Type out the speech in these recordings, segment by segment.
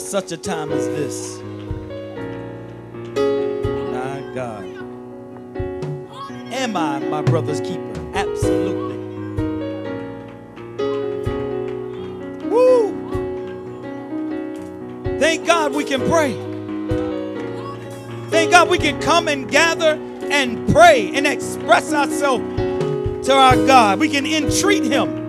for such a time as this. My God. Am I my brother's keeper? Absolutely. Woo! Thank God we can pray. Thank God we can come and gather and pray and express ourselves to our God. We can entreat Him.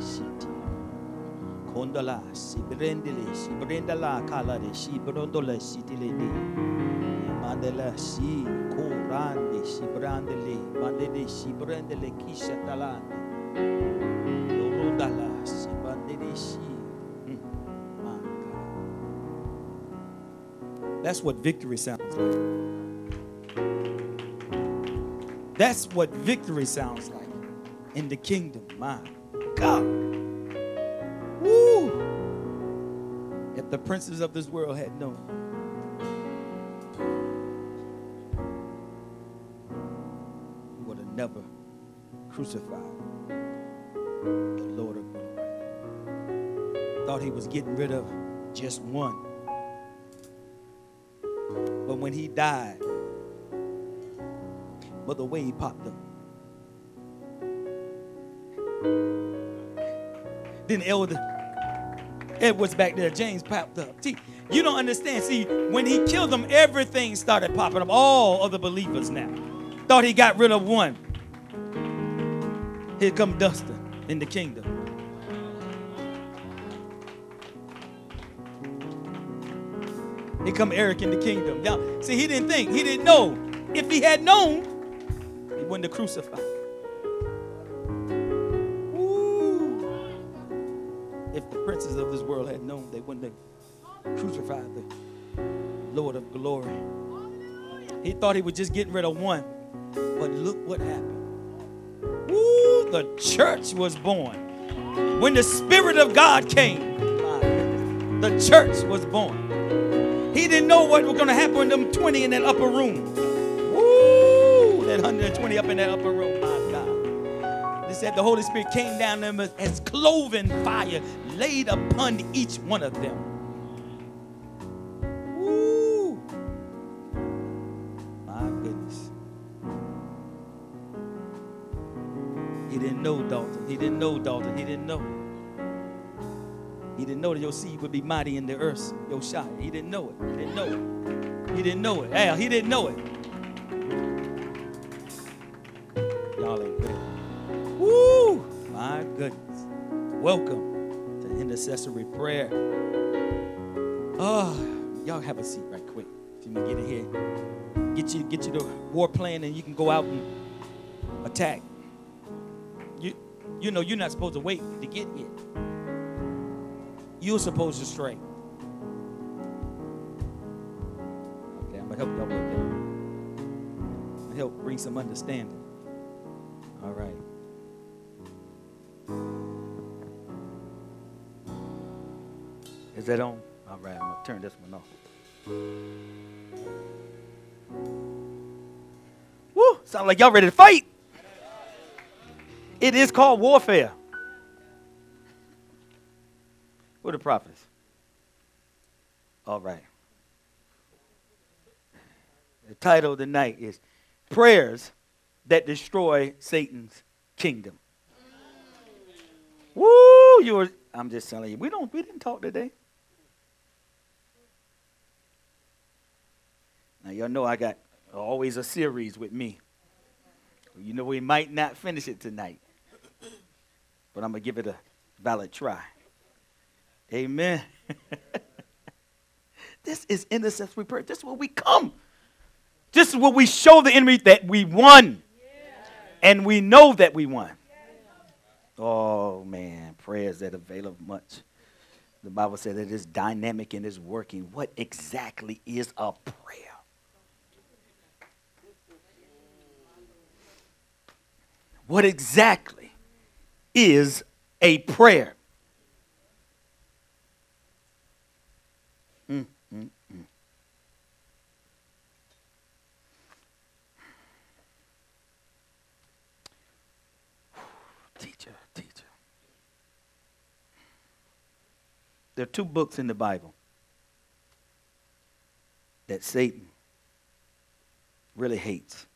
Shiti. Kondola Sibrendele Sibrendala Kalade Sibrondola Sitilede. Mandela si si si kisha talande si si Hmm. That's what victory sounds like. That's what victory sounds like in the kingdom. My God. Woo! If the princes of this world had known. he would have never crucified the Lord of glory. Thought he was getting rid of just one. But when he died, Mother Wade popped up. Then Elder Edwards back there, James popped up. See, you don't understand. See, when he killed them, everything started popping up. All of the believers now. Thought he got rid of one. Here come Dustin in the kingdom. Here come Eric in the kingdom. Now, see, he didn't think, he didn't know. If he had known, he wouldn't have crucified. They crucified the Lord of glory. He thought he was just getting rid of one. But look what happened. Woo, the church was born. When the Spirit of God came, the church was born. He didn't know what was going to happen with them 20 in that upper room. Woo, that 120 up in that upper room, said the Holy Spirit came down them as, cloven fire laid upon each one of them. Woo. My goodness. He didn't know Dalton. He didn't know Dalton. He didn't know. He didn't know that your seed would be mighty in the earth, your shot. He didn't know it. He didn't know it. He didn't know it. Al, he didn't know it. Welcome to intercessory prayer. Oh, y'all have a seat right quick. If you can get in here. Get you get you the war plan and you can go out and attack. You you know you're not supposed to wait to get here. You're supposed to stray. Okay, I'm gonna help y'all with that. Help bring some understanding. All right. That on? All right, I'm gonna turn this one off. Woo! Sound like y'all ready to fight. It is called warfare. Who the prophets? All right. The title of the night is Prayers That Destroy Satan's Kingdom. Woo! You were I'm just telling you, we don't we didn't talk today. Now y'all know I got always a series with me. You know we might not finish it tonight. But I'm gonna give it a valid try. Amen. this is intercessory prayer. This is where we come. This is where we show the enemy that we won. And we know that we won. Oh man, prayers that avail of much. The Bible says that it's dynamic and its working. What exactly is a prayer? What exactly is a prayer? Mm, mm, mm. Teacher, teacher. There are two books in the Bible that Satan really hates.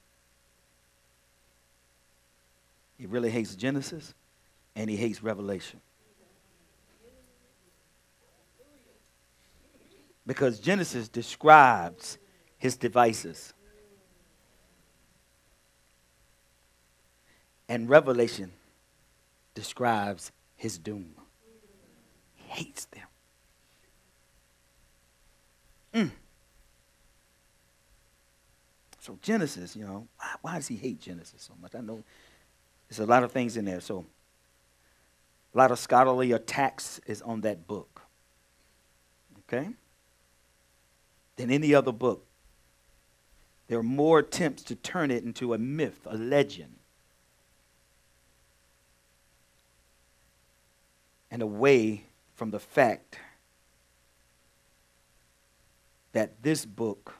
He really hates Genesis and he hates Revelation. Because Genesis describes his devices. And Revelation describes his doom. He hates them. Mm. So Genesis, you know, why, why, does he hate Genesis so much? I know there's a lot of things in there. So a lot of scholarly attacks is on that book. Okay? Than any other book. There are more attempts to turn it into a myth, a legend. And away from the fact that this book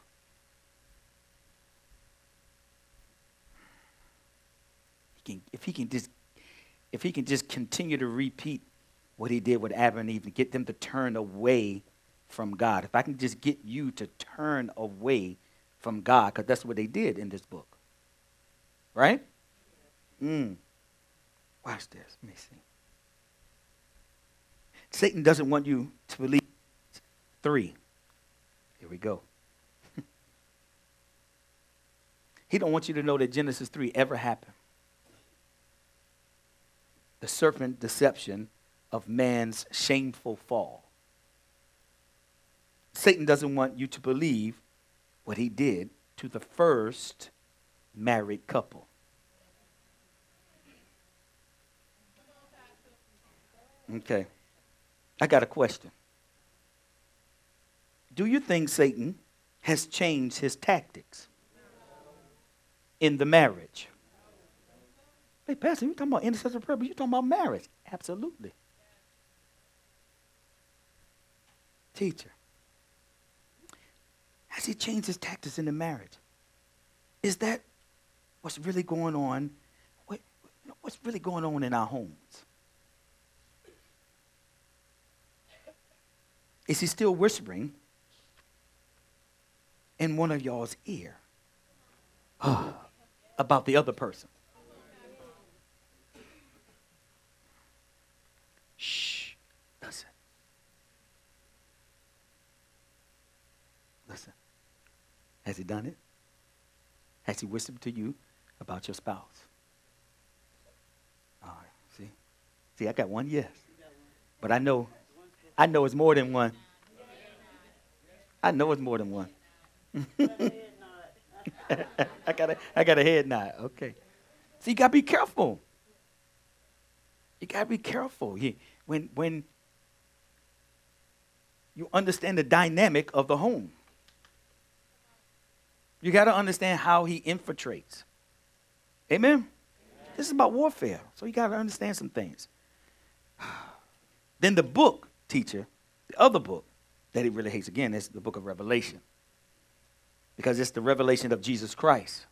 can, if he can just if he can just continue to repeat what he did with Adam and Eve and get them to turn away from God. If I can just get you to turn away from God, because that's what they did in this book. Right? Mm. Watch this. Let me see. Satan doesn't want you to believe three. Here we go. he don't want you to know that Genesis 3 ever happened. The serpent deception of man's shameful fall. Satan doesn't want you to believe what he did to the first married couple. Okay. I got a question. Do you think Satan has changed his tactics in the marriage? Hey, Pastor, you talking about intercessory prayer, but you talking about marriage. Absolutely. Teacher, has he changed his tactics in the marriage? Is that what's really going on? what's really going on in our homes? Is he still whispering in one of y'all's ear about the other person. Has he done it? Has he whispered to you about your spouse? All right. See? See, I got one yes. But I know I know it's more than one. I know it's more than one. I got a, I got a head nod. Okay. So you gotta be careful. You gotta be careful. When when you understand the dynamic of the home. You got to understand how he infiltrates. Amen? Amen? This is about warfare. So you got to understand some things. then the book, teacher, the other book that he really hates again is the book of Revelation because it's the revelation of Jesus Christ.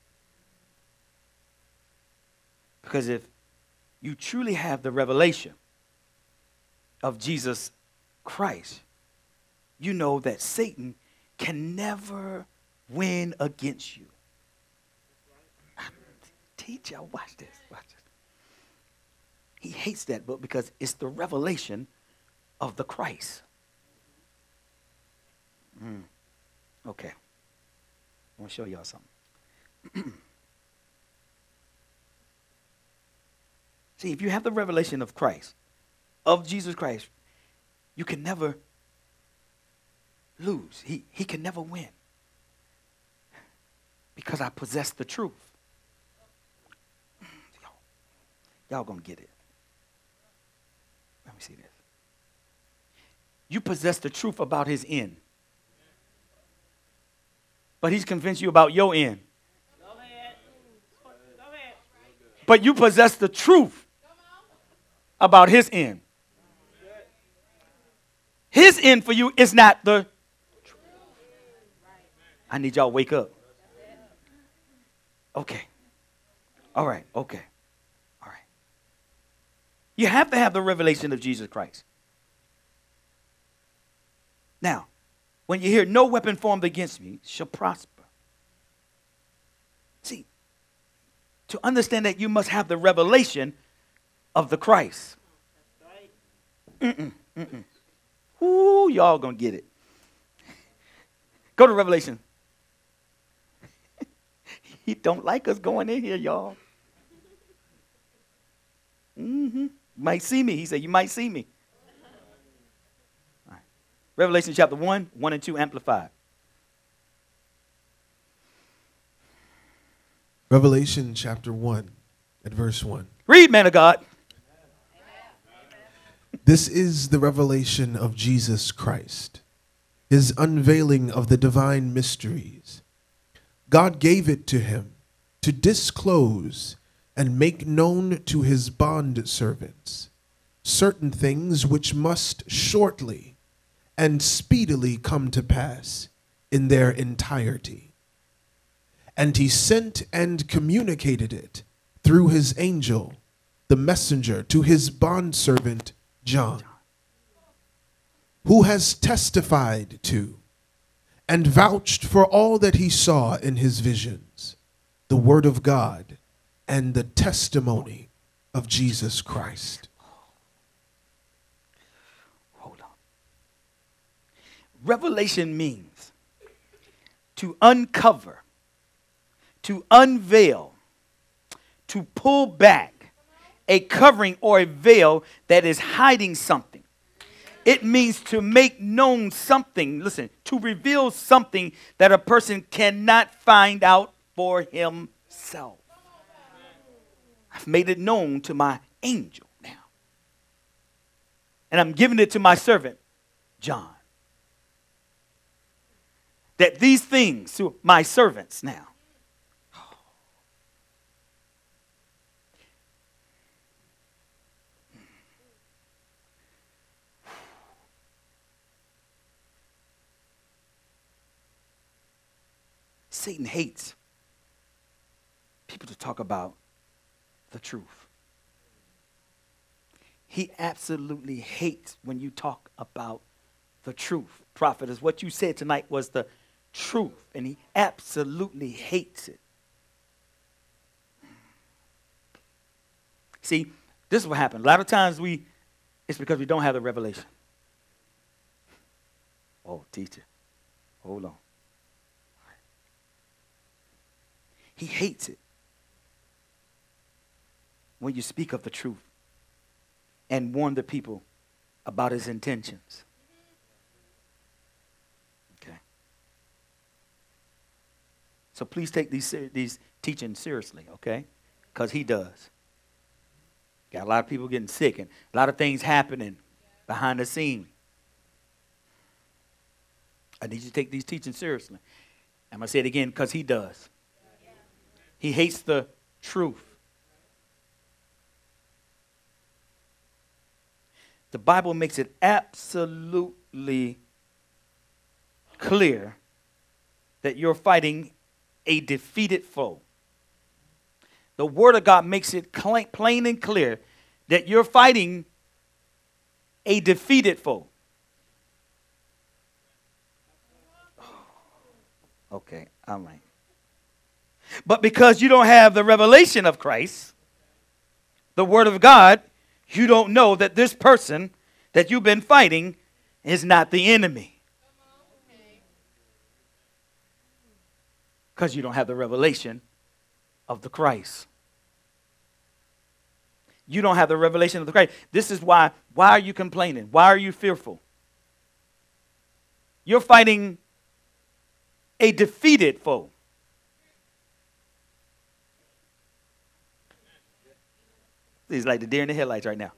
Because if you truly have the revelation of Jesus Christ, you know that Satan can never win against you. Teach y'all, watch this, watch this. He hates that book because it's the revelation of the Christ. Mm. Okay. I want to show y'all something. See, if you have the revelation of Christ, of Jesus Christ, you can never lose. He, he can never win. Because I possess the truth. Y'all, y'all gonna get it. Let me see this. you possess the truth about his end. But he's convinced you about your end. But you possess the truth about his end. His end for you is not the truth. I need y'all wake up. Okay. All right. Okay. All right. You have to have the revelation of Jesus Christ. Now, when you hear no weapon formed against me shall prosper. See, to understand that you must have the revelation of the Christ. Mm-mm, mm-mm. Ooh, y'all gonna get it. Go to Revelation. He don't like us going in here, y'all. Mm-hmm. Might see me. He said, You might see me. Revelation chapter 1, 1 and 2 amplified. Revelation chapter 1 at verse 1. Read, man of God. This is the revelation of Jesus Christ, his unveiling of the divine mysteries. God gave it to him to disclose and make known to his bond servants certain things which must shortly and speedily come to pass in their entirety. And he sent and communicated it through his angel, the messenger, to his bondservant John, who has testified to and vouched for all that he saw in his visions, the word of God and the testimony of Jesus Christ. Hold on. Revelation means to uncover, to unveil, to pull back a covering or a veil that is hiding something. It means to make known something, listen, to reveal something that a person cannot find out for himself. I've made it known to my angel now. And I'm giving it to my servant, John. That these things to my servants now Satan hates people to talk about the truth. He absolutely hates when you talk about the truth. Prophet, is what you said tonight was the truth, and he absolutely hates it. See, this is what happens. A lot of times we, it's because we don't have the revelation. Oh, teacher, hold on. He hates it when you speak of the truth and warn the people about his intentions. Okay. So please take these, these teachings seriously, okay? Because he does. Got a lot of people getting sick and a lot of things happening behind the scene. I need you to take these teachings seriously. I'm going to say it again because he does. He hates the truth. The Bible makes it absolutely clear that you're fighting a defeated foe. The Word of God makes it plain and clear that you're fighting a defeated foe. Okay, I'm right. But because you don't have the revelation of Christ, the Word of God, you don't know that this person that you've been fighting is not the enemy. Because you don't have the revelation of the Christ. You don't have the revelation of the Christ. This is why. Why are you complaining? Why are you fearful? You're fighting a defeated foe. He's like the deer in the headlights right now.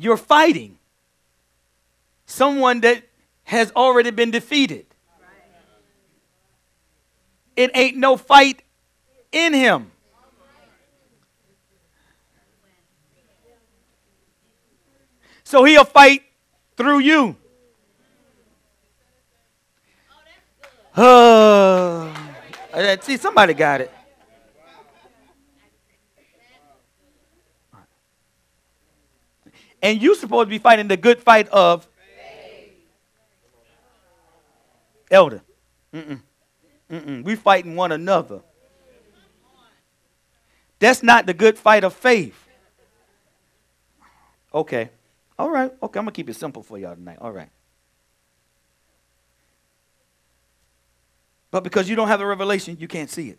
you're fighting someone that has already been defeated. It ain't no fight in him. So he'll fight through you. Uh, Uh, see, somebody got it. And you're supposed to be fighting the good fight of elder. Mm-mm. Mm-mm. We fighting one another. That's not the good fight of faith. Okay. All right. Okay, I'm going to keep it simple for y'all tonight. All right. But because you don't have the revelation, you can't see it.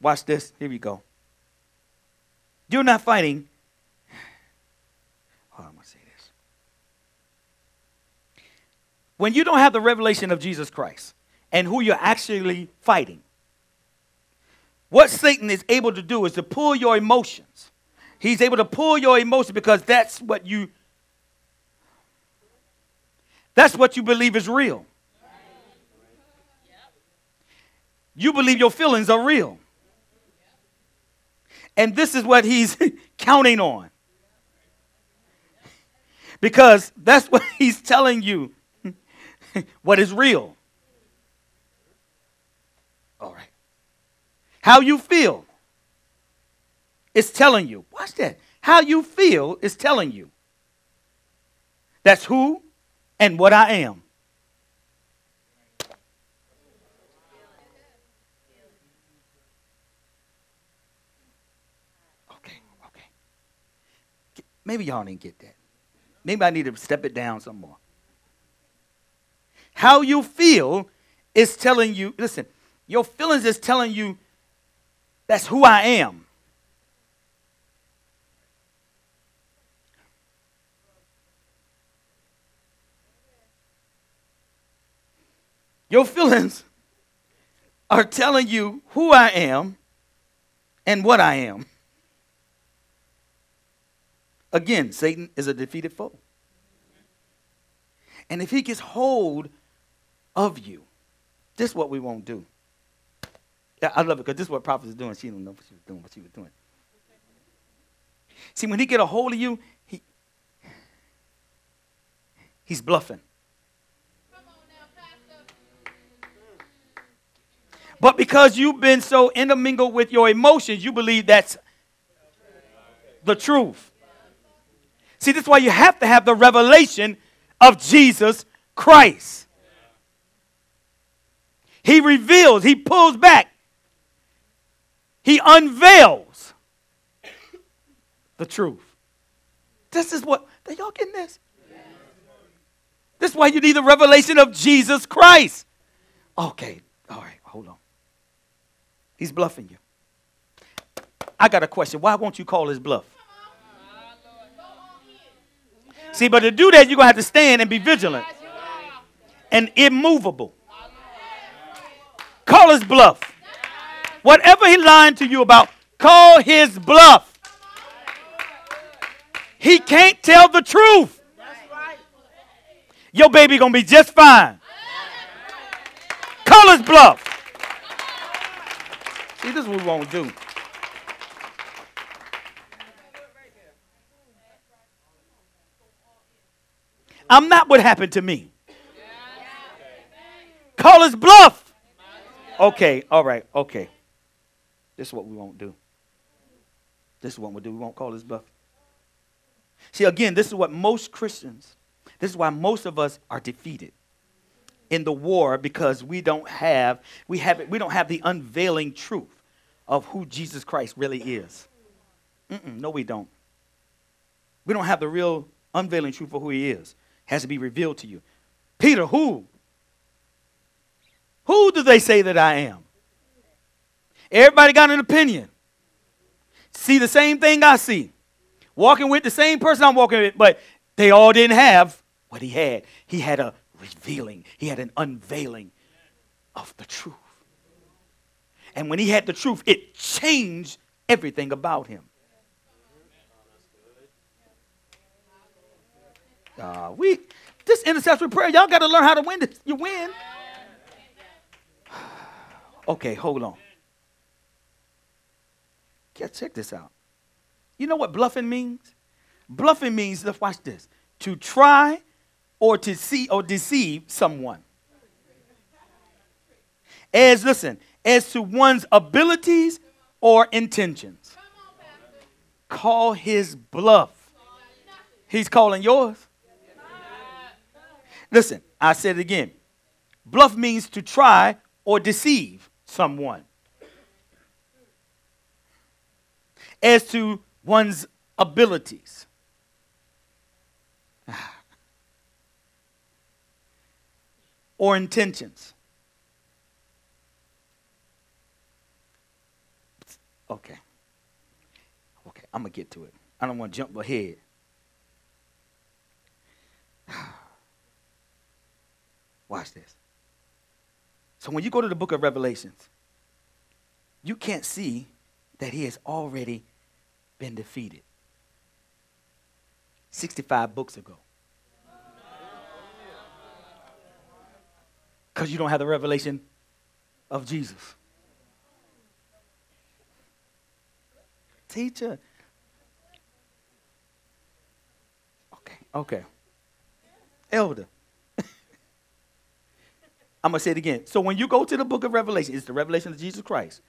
Watch this. Here we go. You're not fighting. Hold on, I'm going to say this. When you don't have the revelation of Jesus Christ and who you're actually fighting, what Satan is able to do is to pull your emotions. He's able to pull your emotions because that's what you that's what you believe is real. You believe your feelings are real. And this is what he's counting on. Because that's what he's telling you what is real. All right. How you feel is telling you. Watch that. How you feel is telling you. That's who and what I am. Maybe y'all didn't get that. Maybe I need to step it down some more. How you feel is telling you, listen, your feelings is telling you that's who I am. Your feelings are telling you who I am and what I am. Again, Satan is a defeated foe. And if he gets hold of you, this is what we won't do. Yeah, I love it because this is what prophet is doing. She don't know what she was doing, what she was doing. See, when he get a hold of you, he he's bluffing. But because you've been so intermingled with your emotions, you believe that's the truth. See, this is why you have to have the revelation of Jesus Christ. He reveals, he pulls back, he unveils the truth. This is what, are y'all getting this? This is why you need the revelation of Jesus Christ. Okay, all right, hold on. He's bluffing you. I got a question. Why won't you call his bluff? See, but to do that, you're going to have to stand and be vigilant and immovable. Call his bluff. Whatever he lying to you about, call his bluff. He can't tell the truth. Your baby going to be just fine. Call his bluff. See, this is what we won't do. I'm not what happened to me. Call his bluff. Okay, all right, okay. This is what we won't do. This is what we'll do. We won't call his bluff. See, again, this is what most Christians, this is why most of us are defeated in the war because we don't have we have we don't have the unveiling truth of who Jesus Christ really is. Mm-mm, no, we don't. We don't have the real unveiling truth of who he is. Has to be revealed to you. Peter, who? Who do they say that I am? Everybody got an opinion. See the same thing I see. Walking with the same person I'm walking with, but they all didn't have what he had. He had a revealing, he had an unveiling of the truth. And when he had the truth, it changed everything about him. Uh, we this intercessory prayer, y'all got to learn how to win this. You win. Okay, hold on. Yeah, check this out. You know what bluffing means? Bluffing means, let's watch this, to try or to see or deceive someone. As, listen, as to one's abilities or intentions. Call his bluff. He's calling yours. Listen, I said it again. Bluff means to try or deceive someone. As to one's abilities. or intentions. Okay. Okay, I'm going to get to it. I don't want to jump ahead. Watch this. So when you go to the book of Revelations, you can't see that he has already been defeated. 65 books ago. Because you don't have the revelation of Jesus. Teacher. Okay, okay. Elder. I'm going to say it again. So when you go to the book of Revelation, it's the revelation of Jesus Christ.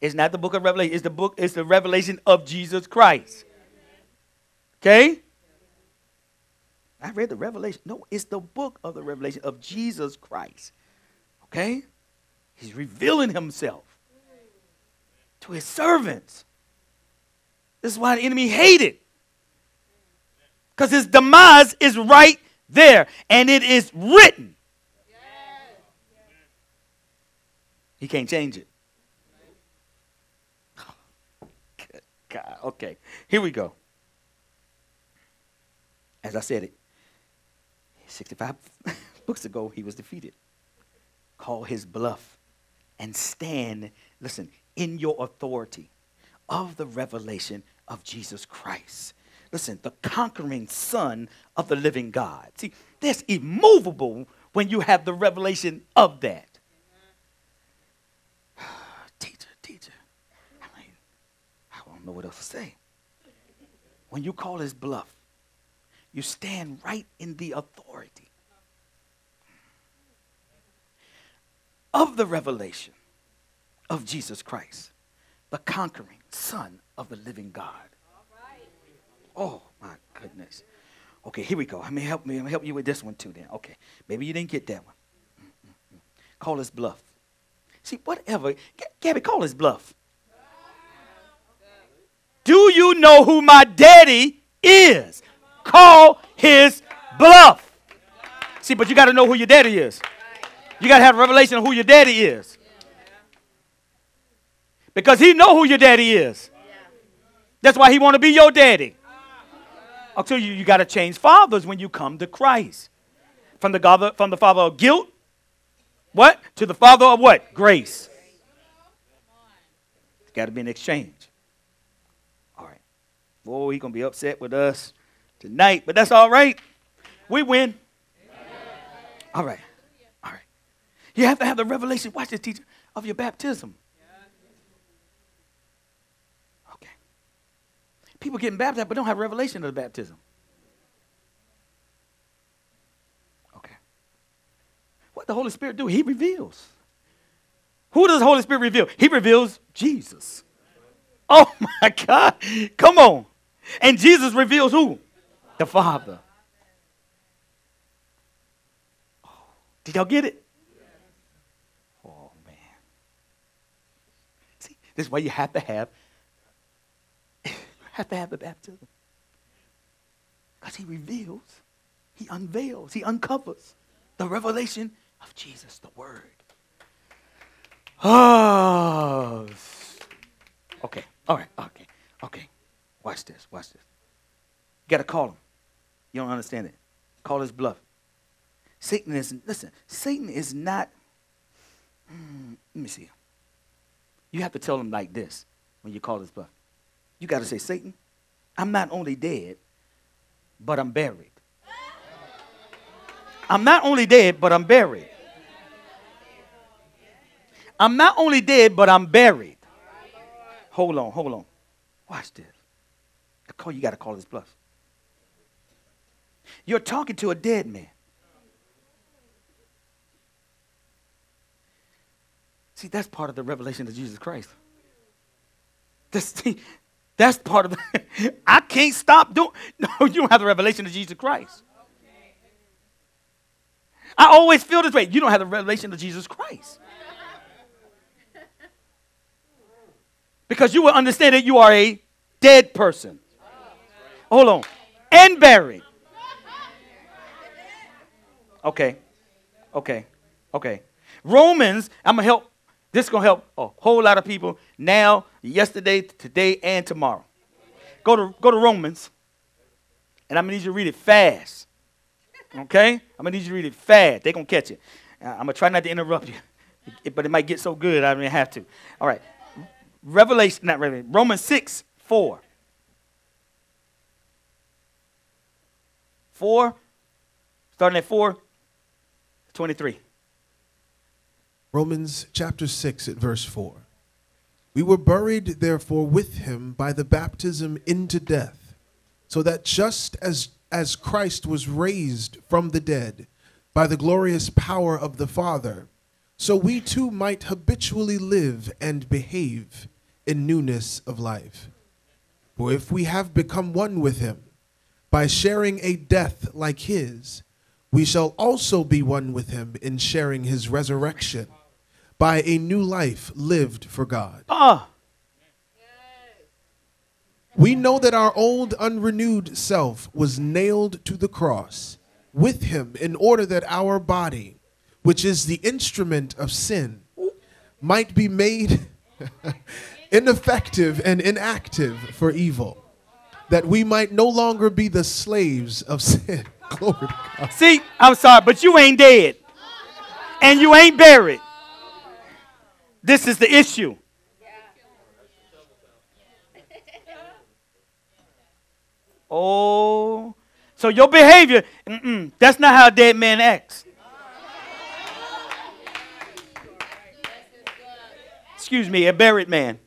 It's not the book of Revelation, it's the book, it's the revelation of Jesus Christ. Okay? I read the revelation. No, it's the book of the revelation of Jesus Christ. Okay? He's revealing himself to his servants. This is why the enemy hated. Because his demise is right there, and it is written. He can't change it. Oh, God, okay. Here we go. As I said it, 65 books ago, he was defeated. Call his bluff and stand, listen, in your authority of the revelation of Jesus Christ. Listen, the conquering Son of the living God. See, that's immovable when you have the revelation of that. teacher, teacher. I mean, I don't know what else to say. When you call his bluff, you stand right in the authority of the revelation of Jesus Christ, the conquering Son of the living God. Oh my goodness. Okay, here we go. Let me help me help you with this one too. Then, okay, maybe you didn't get that one. Mm-mm-mm. Call his bluff. See, whatever. G- Gabby, call his bluff. Do you know who my daddy is? Call his bluff. See, but you got to know who your daddy is. You got to have a revelation of who your daddy is. Because he know who your daddy is. That's why he want to be your daddy. I'll tell you, you got to change fathers when you come to Christ. From the, father, from the father of guilt, what? To the father of what? Grace. It's got to be an exchange. Boy, he going to be upset with us tonight, but that's all right. We win. All right. All right. You have to have the revelation, watch this, teacher, of your baptism. Okay. People getting baptized but don't have revelation of the baptism. Okay. What the Holy Spirit do? He reveals. Who does the Holy Spirit reveal? He reveals Jesus. Oh my God. Come on. And Jesus reveals who? The Father. Oh, did y'all get it? Oh man. See, this is why you have to have you have to have the baptism. Because he reveals, he unveils, he uncovers the revelation of Jesus, the Word. Oh. Okay. All right. Okay. Okay. Watch this. Watch this. You got to call him. You don't understand it. Call his bluff. Satan is, listen, Satan is not, hmm, let me see. You have to tell him like this when you call his bluff. You got to say, Satan, I'm not only dead, but I'm buried. I'm not only dead, but I'm buried. I'm not only dead, but I'm buried. Hold on, hold on. Watch this. Call you got to call this bluff. You're talking to a dead man. See, that's part of the revelation of Jesus Christ. That's, that's part of the. I can't stop doing. No, you don't have the revelation of Jesus Christ. I always feel this way. You don't have the revelation of Jesus Christ. Because you will understand that you are a dead person. Hold on. And buried. Okay. Okay. Okay. Romans, I'm going to help. This is going to help a whole lot of people now, yesterday, today, and tomorrow. Go to, go to Romans, and I'm going to need you to read it fast. Okay? I'm going to need you to read it fast. They're going to catch it. Uh, I'm going to try not to interrupt you, but it might get so good I don't even have to. All right. Revelation, not Revelation, Romans 6, 4. 4, starting at 4, 23. Romans chapter 6 at verse 4. We were buried, therefore, with him by the baptism into death, so that just as, as Christ was raised from the dead by the glorious power of the Father, so we too might habitually live and behave in newness of life. For if we have become one with him by sharing a death like his, we shall also be one with him in sharing his resurrection. By a new life lived for God. Ah, We know that our old unrenewed self was nailed to the cross with him in order that our body, which is the instrument of sin, might be made ineffective and inactive for evil, that we might no longer be the slaves of sin. Glory to God. see, I'm sorry, but you ain't dead. And you ain't buried. This is the issue. Oh, so your behavior, that's not how a dead man acts. Excuse me, a buried man.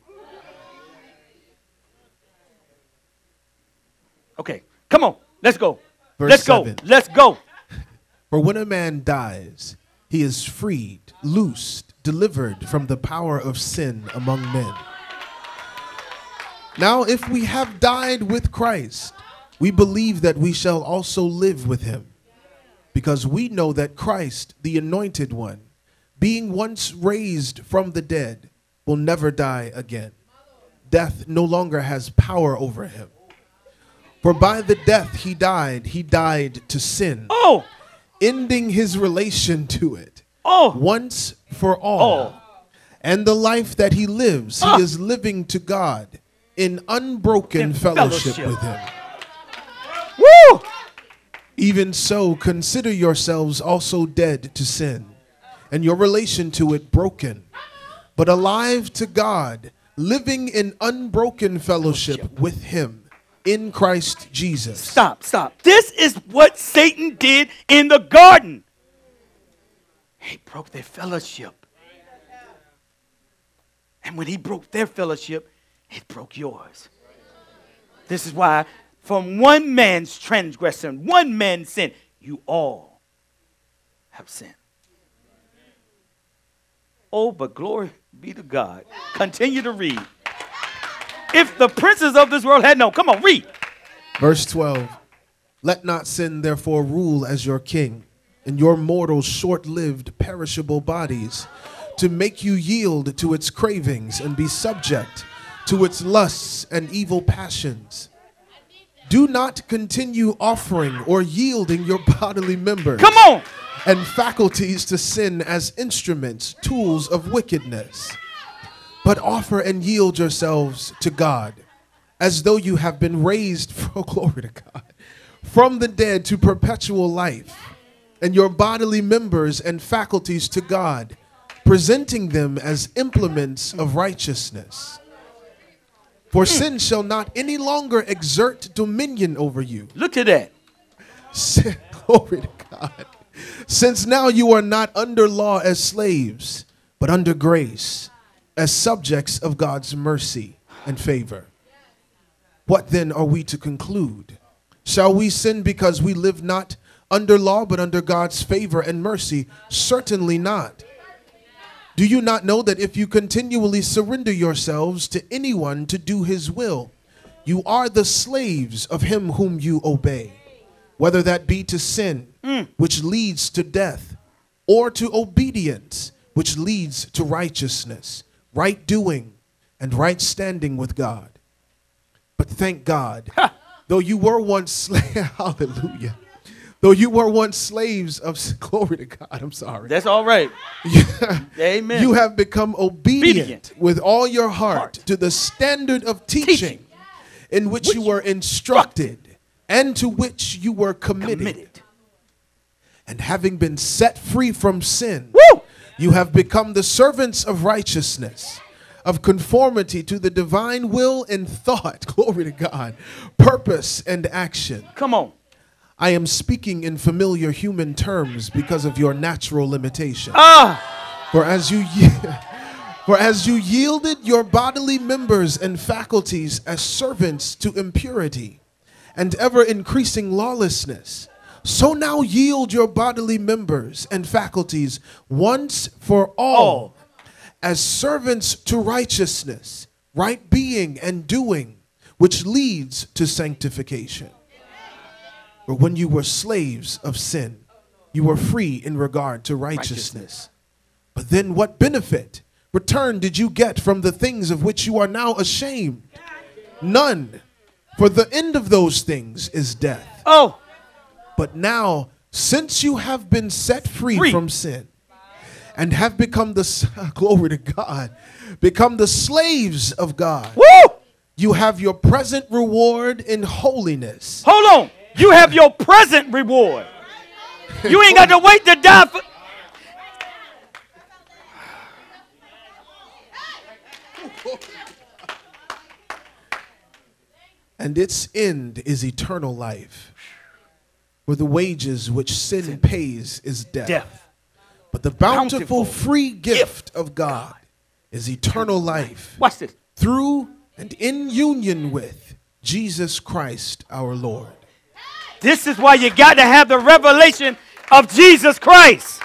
Okay, come on, let's go. Verse let's go. Let's go. For when a man dies, he is freed, loosed, delivered from the power of sin among men. Now, if we have died with Christ, we believe that we shall also live with him. Because we know that Christ, the anointed one, being once raised from the dead, will never die again. Death no longer has power over him. For by the death he died, he died to sin Oh, ending his relation to it oh, once for all. Oh. And the life that he lives, Ah. he is living to God in unbroken In fellowship, fellowship. with him. woo! Even so, consider yourselves also dead to sin, and your relation to it broken, but alive to God, living in unbroken fellowship with him in Christ Jesus. Stop, stop. This is what Satan did in the garden. He broke their fellowship. And when he broke their fellowship, it broke yours. This is why, from one man's transgression, one man's sin, you all have sinned. Oh, but glory be to God. Continue to read. If the princes of this world had known, come on, read. Verse 12 Let not sin therefore rule as your king in your mortal, short lived, perishable bodies, to make you yield to its cravings and be subject to its lusts and evil passions. Do not continue offering or yielding your bodily members Come on. and faculties to sin as instruments, tools of wickedness. But offer and yield yourselves to God as though you have been raised for glory to God from the dead to perpetual life, and your bodily members and faculties to God, presenting them as implements of righteousness. For hmm. sin shall not any longer exert dominion over you, Look at that. Glory to God. Since now you are not under law as slaves, but under grace, as subjects of God's mercy and favor. What then are we to conclude? Shall we sin because we live not under law, but under God's favor and mercy? Certainly not. Do you not know that if you continually surrender yourselves to anyone to do his will, you are the slaves of him whom you obey? whether that be to sin, mm. which leads to death, or to obedience, which leads to righteousness, right doing, and right standing with God. But thank God, though you were once slaves, hallelujah. Though you were once slaves of glory to God, I'm sorry. That's all right. Amen. You have become obedient, obedient, with all your heart, heart, to the standard of teaching, teaching. in which, which you were instructed and to which you were committed. committed. And having been set free from sin, Woo! You have become the servants of righteousness, of conformity to the divine will and thought. Glory to God. Purpose and action. Come on. I am speaking in familiar human terms because of your natural limitation. Ah! For as you For as you yielded your bodily members and faculties as servants to impurity, and ever increasing lawlessness. So now yield your bodily members and faculties once for all as servants to righteousness, right being and doing, which leads to sanctification. For when you were slaves of sin, you were free in regard to righteousness. righteousness. But then what benefit, return did you get from the things of which you are now ashamed? None. For the end of those things is death. Oh. But now, since you have been set free, free. from sin and have become the glory to God, become the slaves of God. Woo! You have your present reward in holiness. Hold on. You have your present reward. You ain't got to wait to die for and its end is eternal life. For the wages which sin, pays is death. death. But the bountiful, bountiful free gift, gift of God is eternal life. Watch this. Through and in union with Jesus Christ our Lord. This is why you got to have the revelation of Jesus Christ.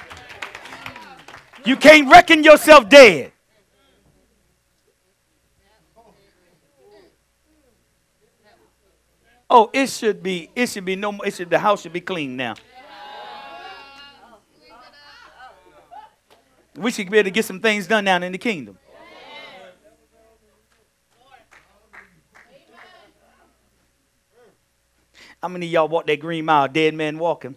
You can't reckon yourself dead. Oh, it should be, it should be no it should the house should be clean now. We should be able to get some things done down in the kingdom. How many y'all walk that green mile, dead man walking?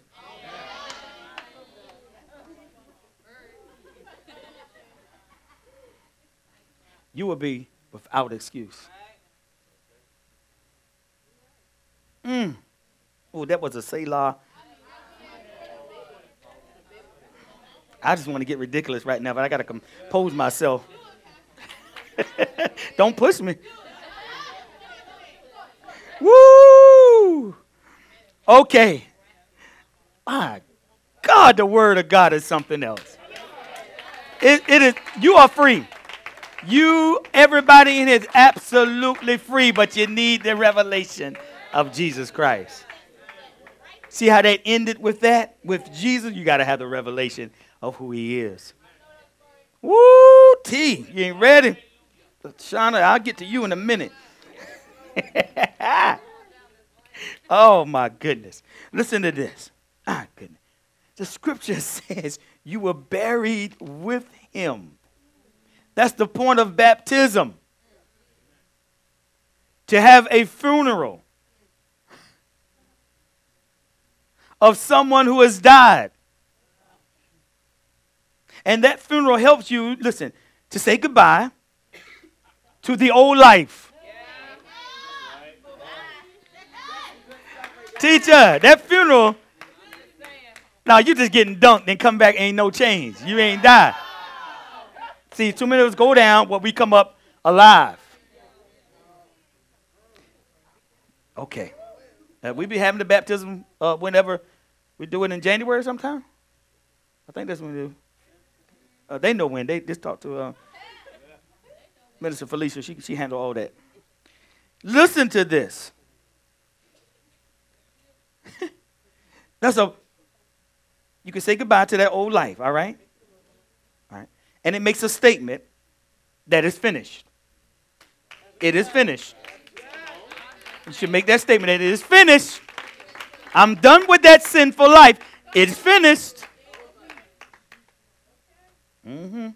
You will be without excuse. Mm. Oh, that was a Selah. I just want to get ridiculous right now, but I got to compose myself. Don't push me. Woo! Okay. My God, the word of God is something else. It, it is, you are free. You, everybody in here is absolutely free, but you need the revelation of Jesus Christ. See how that ended with that? With Jesus, you got to have the revelation of who he is. Woo, T, you ain't ready? Shauna, I'll get to you in a minute. oh, my goodness. Listen to this. Ah, goodness. The scripture says you were buried with him. That's the point of baptism. To have a funeral of someone who has died. And that funeral helps you, listen, to say goodbye to the old life. Teacher, that funeral, now you just getting dunked and come back, ain't no change. You ain't died. See, too many of us go down, but we come up alive. Okay. Uh, we be having the baptism uh, whenever we do it in January sometime. I think that's when we do. Uh, they know when. They just talk to uh, Minister Felicia. She she handle all that. Listen to this. that's a. You can say goodbye to that old life. All right. All right. And it makes a statement that it's finished. It is finished. You should make that statement that it is finished. I'm done with that sinful life. It's finished. Mm-hmm.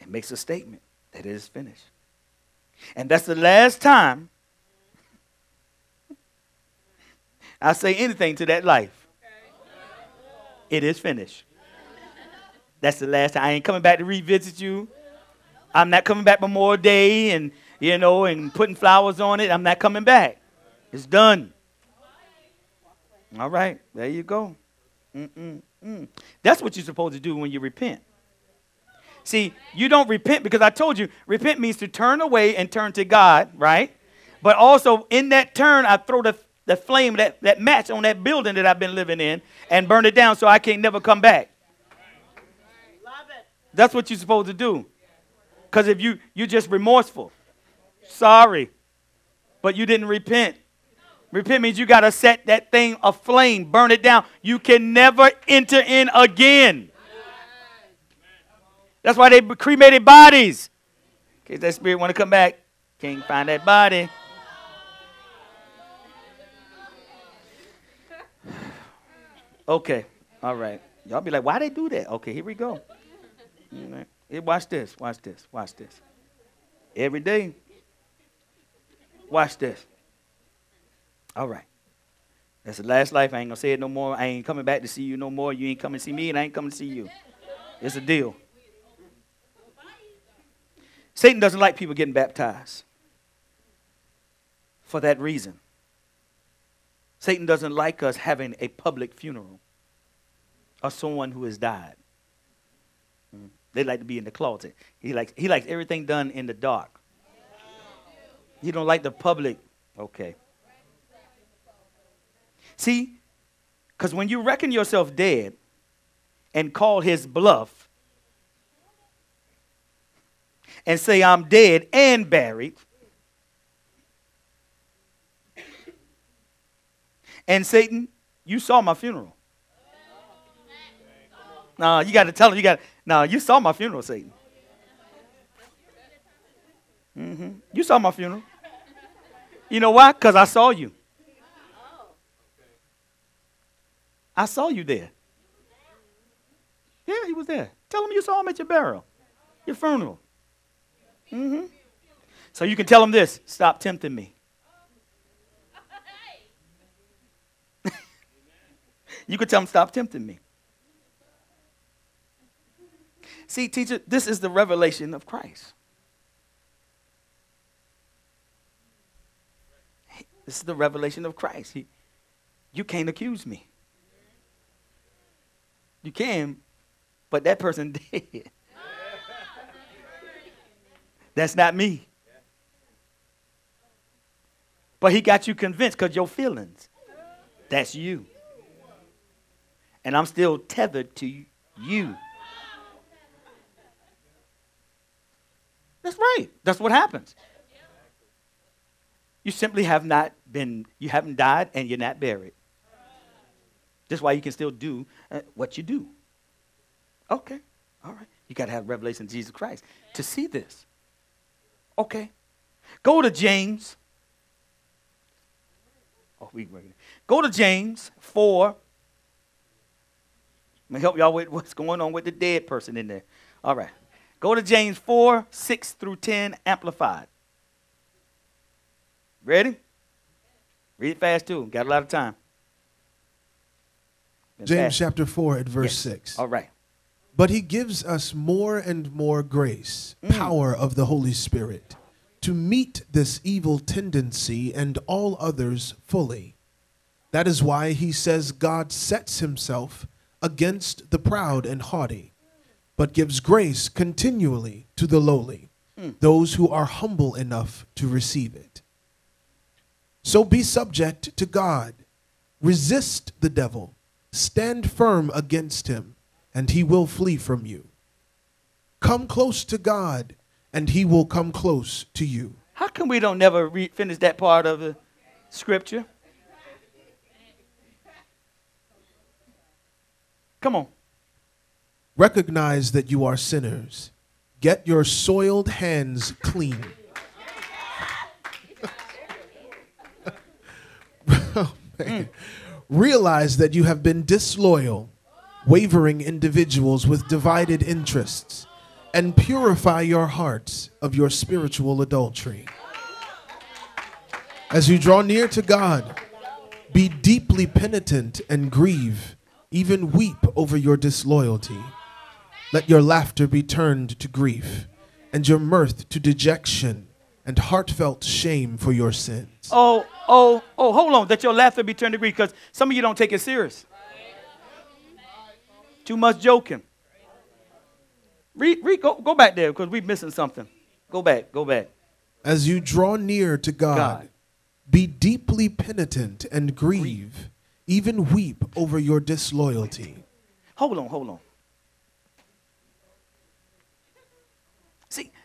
It makes a statement that it is finished. And that's the last time I say anything to that life. It is finished. That's the last time. I ain't coming back to revisit you. I'm not coming back Memorial Day and you know and putting flowers on it. I'm not coming back. It's done. All right, there you go. Mm-mm-mm. That's what you're supposed to do when you repent. See, you don't repent because I told you, repent means to turn away and turn to God, right? But also in that turn, I throw the, the flame, that, that match on that building that I've been living in and burn it down so I can't never come back. That's what you're supposed to do. Because if you you're just remorseful, sorry, but you didn't repent. Repent means you got to set that thing aflame, burn it down. You can never enter in again. That's why they cremated bodies. In case that spirit want to come back, can't find that body. Okay, all right. Y'all be like, why they do that? Okay, here we go. Hey, watch this, watch this, watch this. Every day. Watch this. All right. That's the last life. I ain't gonna say it no more. I ain't coming back to see you no more. You ain't coming to see me, and I ain't coming to see you. It's a deal. Satan doesn't like people getting baptized for that reason. Satan doesn't like us having a public funeral of someone who has died. Mm. They like to be in the closet. He likes he likes everything done in the dark. He don't like the public. Okay. See, because when you reckon yourself dead and call his bluff and say I'm dead and buried, and Satan, you saw my funeral. No, you got to tell him. You got. Now you saw my funeral, Satan. Mm-hmm. You saw my funeral. You know why? Because I saw you. I saw you there. Yeah, he was there. Tell him you saw him at your burial, your funeral. Mm-hmm. So you can tell him this stop tempting me. you can tell him stop tempting me. See, teacher, this is the revelation of Christ. This is the revelation of Christ. He, you can't accuse me. You can, but that person did. That's not me. But he got you convinced because your feelings. That's you. And I'm still tethered to you. That's right. That's what happens. You simply have not been, you haven't died and you're not buried. That's why you can still do uh, what you do. Okay. All right. You got to have revelation of Jesus Christ to see this. Okay. Go to James. Oh, we go to James 4. Let me help y'all with what's going on with the dead person in there. All right. Go to James 4, 6 through 10, amplified. Ready? Read it fast too. Got a lot of time. Been James fast. chapter 4 at verse yes. 6. All right. But he gives us more and more grace, mm. power of the Holy Spirit, to meet this evil tendency and all others fully. That is why he says God sets himself against the proud and haughty but gives grace continually to the lowly, mm. those who are humble enough to receive it. So be subject to God. Resist the devil. Stand firm against him, and he will flee from you. Come close to God, and he will come close to you. How come we don't never re- finish that part of the scripture? Come on. Recognize that you are sinners. Get your soiled hands clean. Oh. Realize that you have been disloyal, wavering individuals with divided interests, and purify your hearts of your spiritual adultery. As you draw near to God, be deeply penitent and grieve, even weep over your disloyalty. Let your laughter be turned to grief, and your mirth to dejection and heartfelt shame for your sins. Oh, oh, oh, hold on. That your laughter be turned to grief because some of you don't take it serious. Too much joking. Read, read, go, go back there because we're missing something. Go back, go back. As you draw near to God, God. be deeply penitent and grieve, even weep over your disloyalty. Hold on, hold on.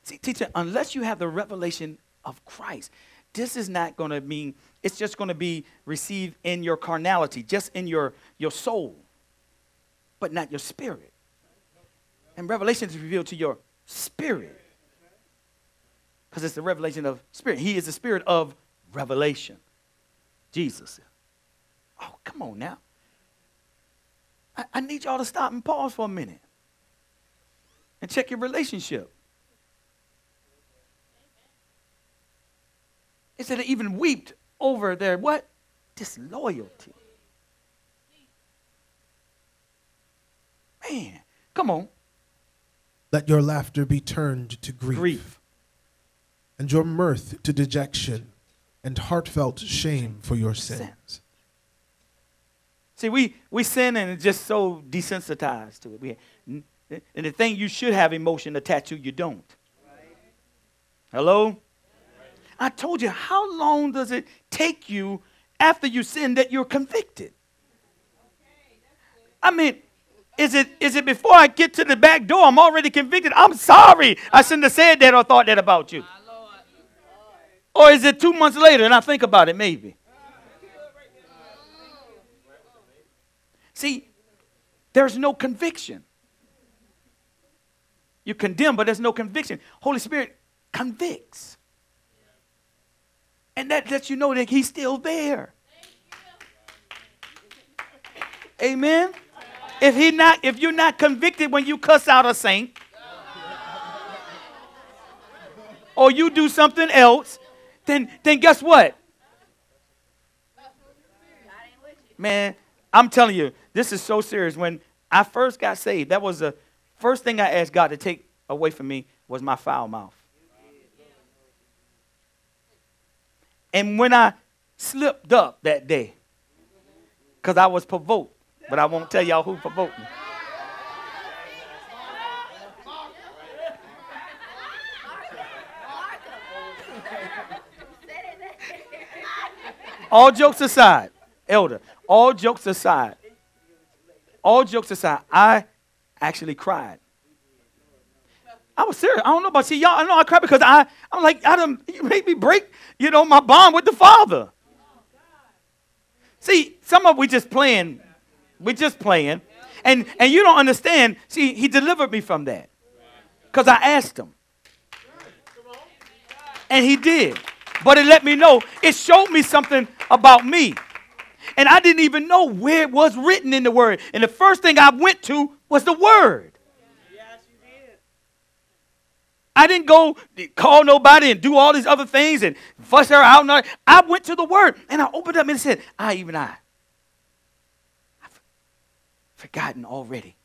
See, teacher, unless you have the revelation of Christ, this is not going to mean, it's just going to be received in your carnality, just in your, your soul, but not your spirit. And revelation is revealed to your spirit. Because it's the revelation of spirit. He is the spirit of revelation. Jesus. Oh, come on now. I, I need y'all to stop and pause for a minute and check your relationship. It said it even wept over their what? Disloyalty. Man, come on. Let your laughter be turned to grief, Grief. and your mirth to dejection and heartfelt shame for your sins. See, we, we sin and it's just so desensitized to it. We, and the thing you should have emotion attached to, you don't. Hello? I told you, how long does it take you after you sin that you're convicted? I mean, is it is it before I get to the back door, I'm already convicted? I'm sorry. I shouldn't have said that or thought that about you. Or is it two months later and I think about it maybe? See, there's no conviction. You condemn, but there's no conviction. Holy Spirit convicts. And that lets you know that He's still there. Amen. If he not, if you're not convicted when you cuss out a saint, or you do something else, then then guess what? Man, I'm telling you, this is so serious. When I first got saved, that was the first thing I asked God to take away from me was my foul mouth. And when I slipped up that day, because I was provoked, but I won't tell y'all who provoked me. All jokes aside, elder, all jokes aside, all jokes aside, I actually cried. I was serious. I don't know about see y'all. I know I cried because I I'm like done you made me break you know my bond with the Father. See, some of we just playing, we just playing, and and you don't understand. See, He delivered me from that because I asked Him, and He did. But it let me know. It showed me something about me, and I didn't even know where it was written in the Word. And the first thing I went to was the Word. I didn't go call nobody and do all these other things and fuss her out. And. I went to the word and I opened up and said, I, even I, I've forgotten already.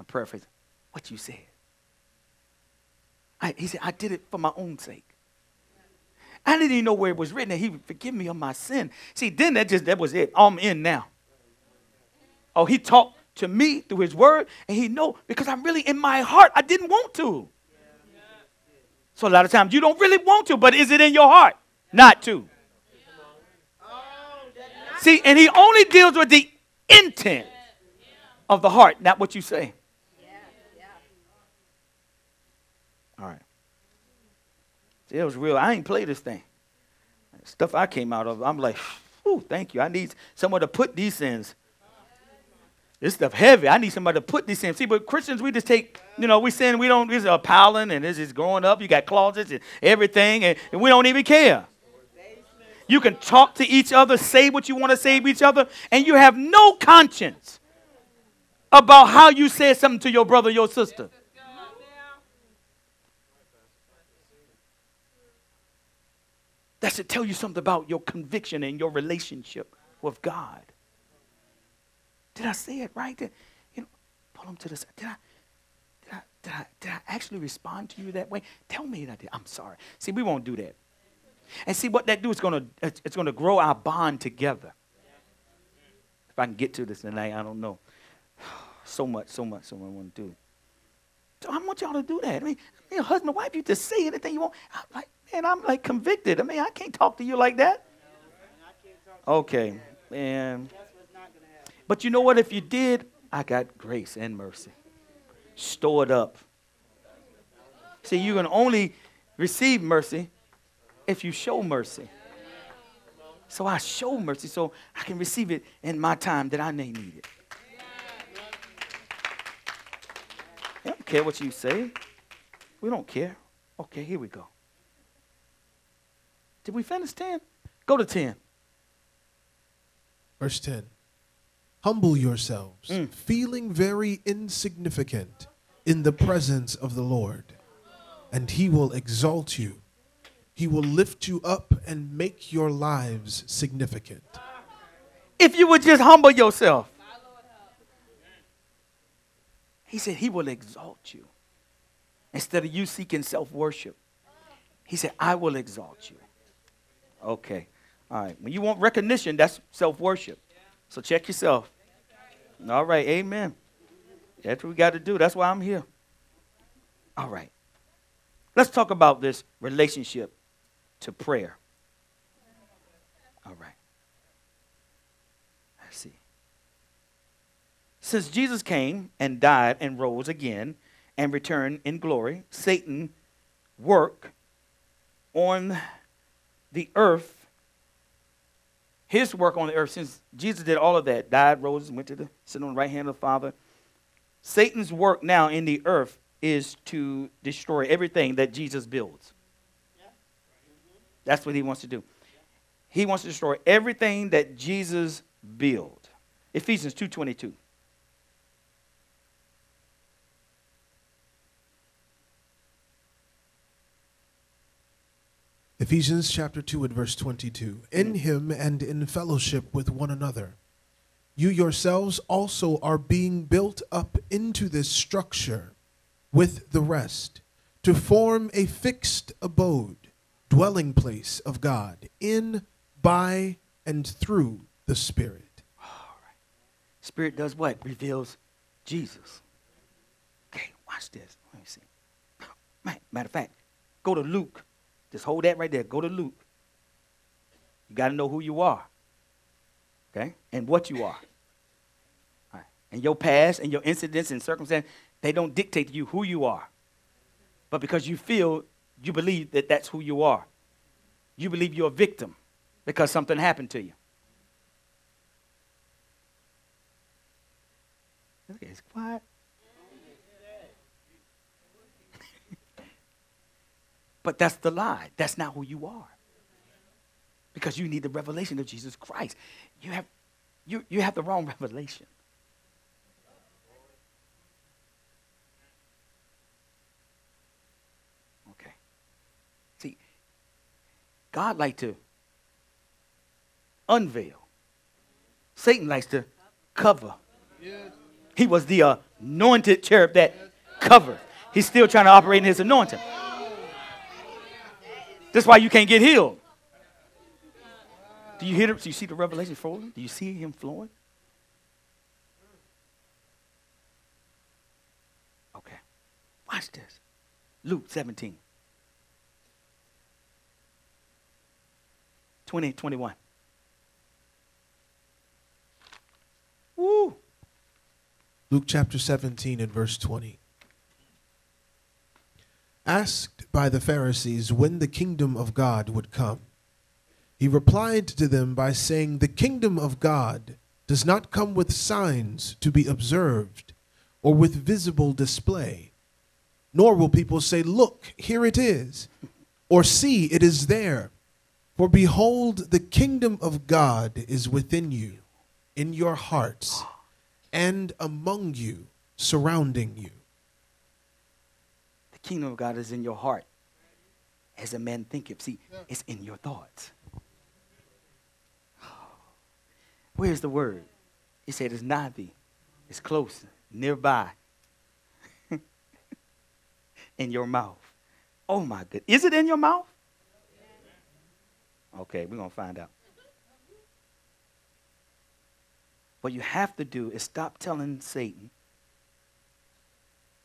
I'm paraphrasing what you said. I, he said, I did it for my own sake. I didn't even know where it was written that he would forgive me of my sin. See, then that just, that was it. I'm in now. Oh, he talked to me through his word and he know because I'm really in my heart. I didn't want to. So a lot of times you don't really want to, but is it in your heart? Not to. See, and he only deals with the intent of the heart, not what you say. All right. See, it was real. I ain't play this thing. Stuff I came out of, I'm like, oh, thank you. I need someone to put these sins. This stuff heavy. I need somebody to put these in. See, but Christians, we just take, you know, we sin, we don't, this is a piling and this is growing up. You got closets and everything, and, and we don't even care. You can talk to each other, say what you want to say to each other, and you have no conscience about how you said something to your brother, your sister. That should tell you something about your conviction and your relationship with God. Did I say it right? Did, you know, pull them to the side. Did I, did I, did I, did I actually respond to you that way? Tell me that I did. I'm sorry. See, we won't do that. And see what that do is going to it's going to grow our bond together. If I can get to this tonight, I don't know. So much, so much, so much I want to do. So I want y'all to do that. I mean, I mean husband, wife, you just say anything you want. I'm like, man, I'm like convicted. I mean, I can't talk to you like that. Okay, man. But you know what? If you did, I got grace and mercy stored up. See, you can only receive mercy if you show mercy. So I show mercy so I can receive it in my time that I may need it. I don't care what you say. We don't care. Okay, here we go. Did we finish 10? Go to 10. Verse 10 Humble yourselves, Mm. feeling very insignificant in the presence of the Lord, and he will exalt you. He will lift you up and make your lives significant. If you would just humble yourself. He said he will exalt you. Instead of you seeking self worship, he said, I will exalt you. Okay. All right. When you want recognition, that's self worship. So check yourself. All right. Amen. That's what we got to do. That's why I'm here. All right. Let's talk about this relationship to prayer. All right. Let's see. Since Jesus came and died and rose again and returned in glory, Satan work on the earth, his work on the earth, since Jesus did all of that, died, rose, went to the sit on the right hand of the Father. Satan's work now in the earth is to destroy everything that Jesus builds. That's what he wants to do. He wants to destroy everything that Jesus built. Ephesians 2:22. Ephesians chapter 2 and verse 22. In him and in fellowship with one another, you yourselves also are being built up into this structure with the rest to form a fixed abode, dwelling place of God in, by, and through the Spirit. All right. Spirit does what? Reveals Jesus. Okay, watch this. Let me see. Matter of fact, go to Luke. Just hold that right there. Go to Luke. You got to know who you are. Okay? And what you are. Right. And your past and your incidents and circumstances, they don't dictate to you who you are. But because you feel, you believe that that's who you are. You believe you're a victim because something happened to you. It's quiet. But that's the lie. That's not who you are. Because you need the revelation of Jesus Christ. You have, you, you have the wrong revelation. Okay. See, God like to unveil. Satan likes to cover. He was the anointed cherub that covered. He's still trying to operate in his anointing. That's why you can't get healed. Do you hear? The, do you see the revelation flowing? Do you see him flowing? Okay. Watch this. Luke 17. 20, 21. Woo. Luke chapter 17 and verse 20. Asked by the Pharisees when the kingdom of God would come, he replied to them by saying, The kingdom of God does not come with signs to be observed or with visible display, nor will people say, Look, here it is, or see, it is there. For behold, the kingdom of God is within you, in your hearts, and among you, surrounding you. Kingdom of God is in your heart. As a man thinketh. See, it's in your thoughts. Where's the word? He said it's nigh thee. It's close, nearby. in your mouth. Oh my good. Is it in your mouth? Okay, we're going to find out. What you have to do is stop telling Satan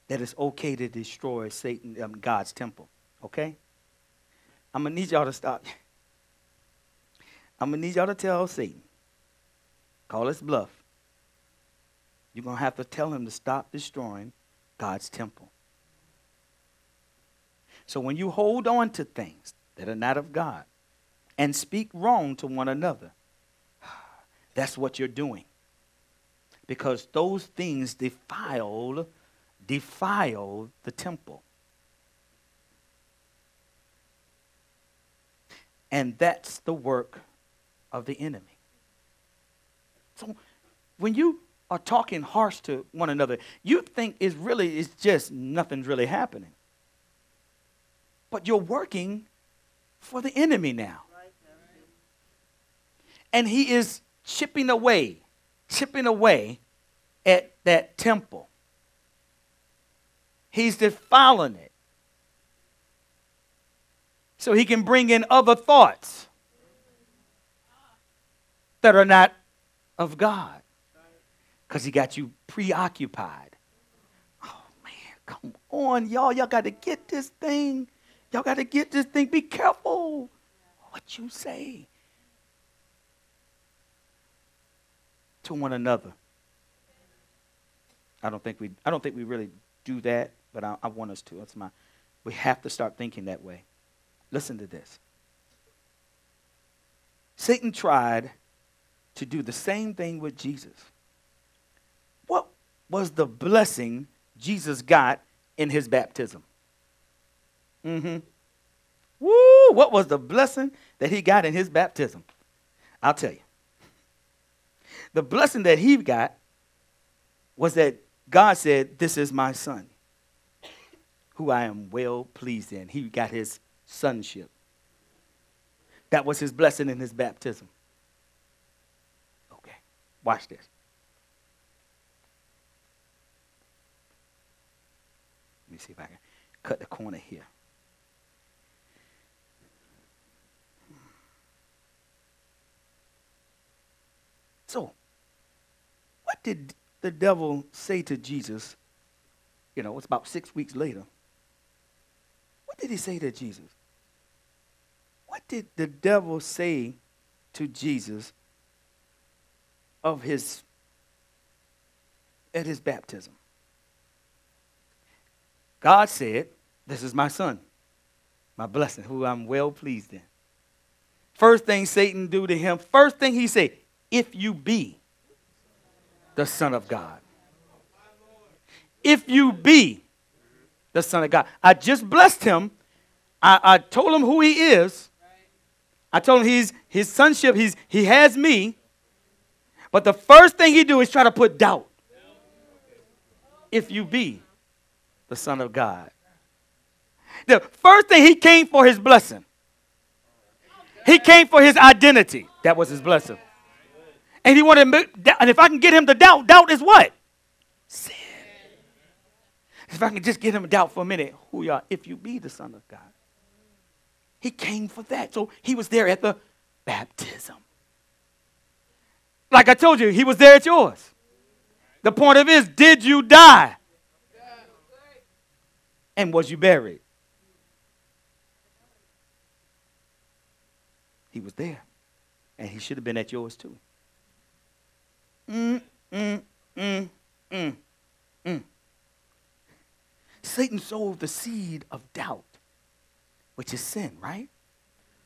that it's okay to destroy Satan, um, God's temple. Okay? I'm gonna need y'all to stop. I'm gonna need y'all to tell Satan, call his bluff. You're gonna have to tell him to stop destroying God's temple. So when you hold on to things that are not of God and speak wrong to one another, that's what you're doing. Because those things defile defile the temple. And that's the work of the enemy. So when you are talking harsh to one another, you think it's really it's just nothing's really happening. But you're working for the enemy now. And he is chipping away, chipping away at that temple. He's defiling it. So he can bring in other thoughts that are not of God. Because he got you preoccupied. Oh man, come on, y'all. Y'all got to get this thing. Y'all got to get this thing. Be careful what you say to one another. I don't think we I don't think we really do that, but I, I want us to. That's my we have to start thinking that way. Listen to this. Satan tried to do the same thing with Jesus. What was the blessing Jesus got in his baptism? Mm-hmm. Woo! What was the blessing that he got in his baptism? I'll tell you. The blessing that he got was that God said, This is my son, who I am well pleased in. He got his sonship. That was his blessing in his baptism. Okay, watch this. Let me see if I can cut the corner here. So, what did the devil say to Jesus? You know, it's about six weeks later. What did he say to Jesus? What did the devil say to Jesus of his at his baptism? God said, This is my son, my blessing, who I'm well pleased in. First thing Satan do to him, first thing he said, if you be the Son of God. If you be the Son of God. I just blessed him. I, I told him who he is. I told him he's his sonship, he's he has me. But the first thing he do is try to put doubt. If you be the Son of God. The first thing he came for his blessing. He came for his identity. That was his blessing. And he wanted and if I can get him to doubt, doubt is what? If I can just get him to doubt for a minute, who you are, if you be the Son of God. He came for that. So he was there at the baptism. Like I told you, he was there at yours. The point of it is, did you die? And was you buried? He was there. And he should have been at yours too. Mm, Mm, mm, mm, mm. Satan sowed the seed of doubt, which is sin, right?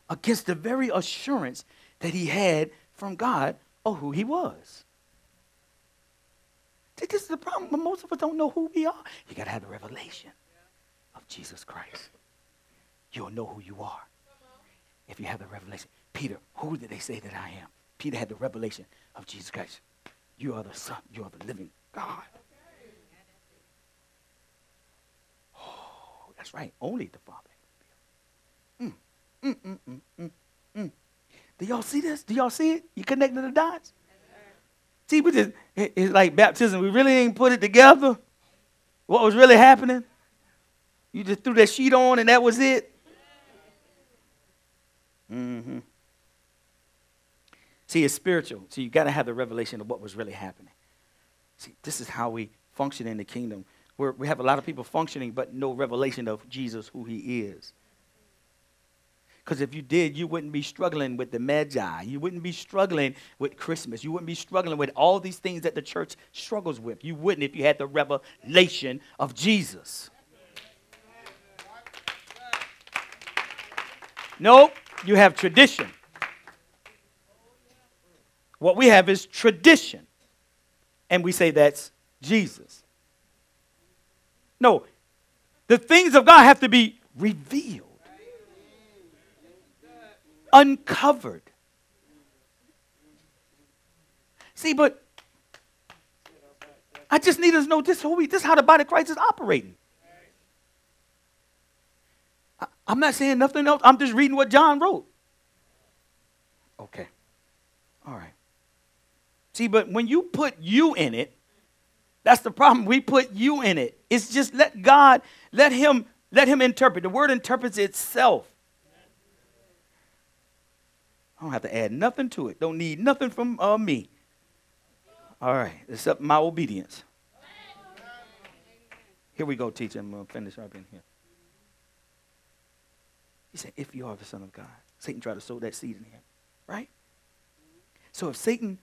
Against the very assurance that he had from God of who he was. This is the problem. Most of us don't know who we are. You got to have the revelation of Jesus Christ. You'll know who you are if you have the revelation. Peter, who did they say that I am? Peter had the revelation of Jesus Christ. You are the Son. You are the living God. Oh, that's right. Only the Father. Mm, mm, mm, mm, mm, mm. Do y'all see this? Do y'all see it? You connecting the dots? See, we just, it's like baptism. We really ain't put it together. What was really happening? You just threw that sheet on and that was it? Mm-hmm. See, it's spiritual. So you got to have the revelation of what was really happening. See, this is how we function in the kingdom. We're, we have a lot of people functioning, but no revelation of Jesus, who he is. Because if you did, you wouldn't be struggling with the Magi. You wouldn't be struggling with Christmas. You wouldn't be struggling with all these things that the church struggles with. You wouldn't if you had the revelation of Jesus. Nope, you have tradition. What we have is tradition. And we say that's Jesus. No, the things of God have to be revealed, uncovered. See, but I just need us to know this, this is how the body of Christ is operating. I, I'm not saying nothing else. I'm just reading what John wrote. Okay. All right. See, but when you put you in it, that's the problem. We put you in it. It's just let God, let Him, let Him interpret. The word interprets itself. I don't have to add nothing to it. Don't need nothing from uh, me. All right, except my obedience. Here we go, teacher. I'm going to finish up in here. He said, if you are the Son of God. Satan tried to sow that seed in him, right? So if Satan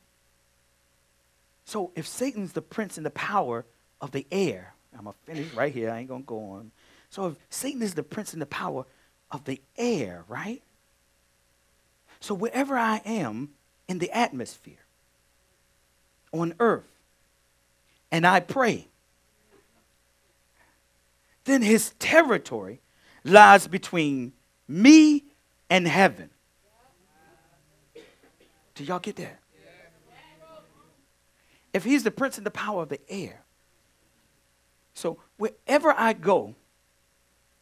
so if Satan's the prince and the power of the air, I'm going to finish right here. I ain't going to go on. So if Satan is the prince and the power of the air, right? So wherever I am in the atmosphere, on earth, and I pray, then his territory lies between me and heaven. Do y'all get that? If he's the prince and the power of the air. So wherever I go,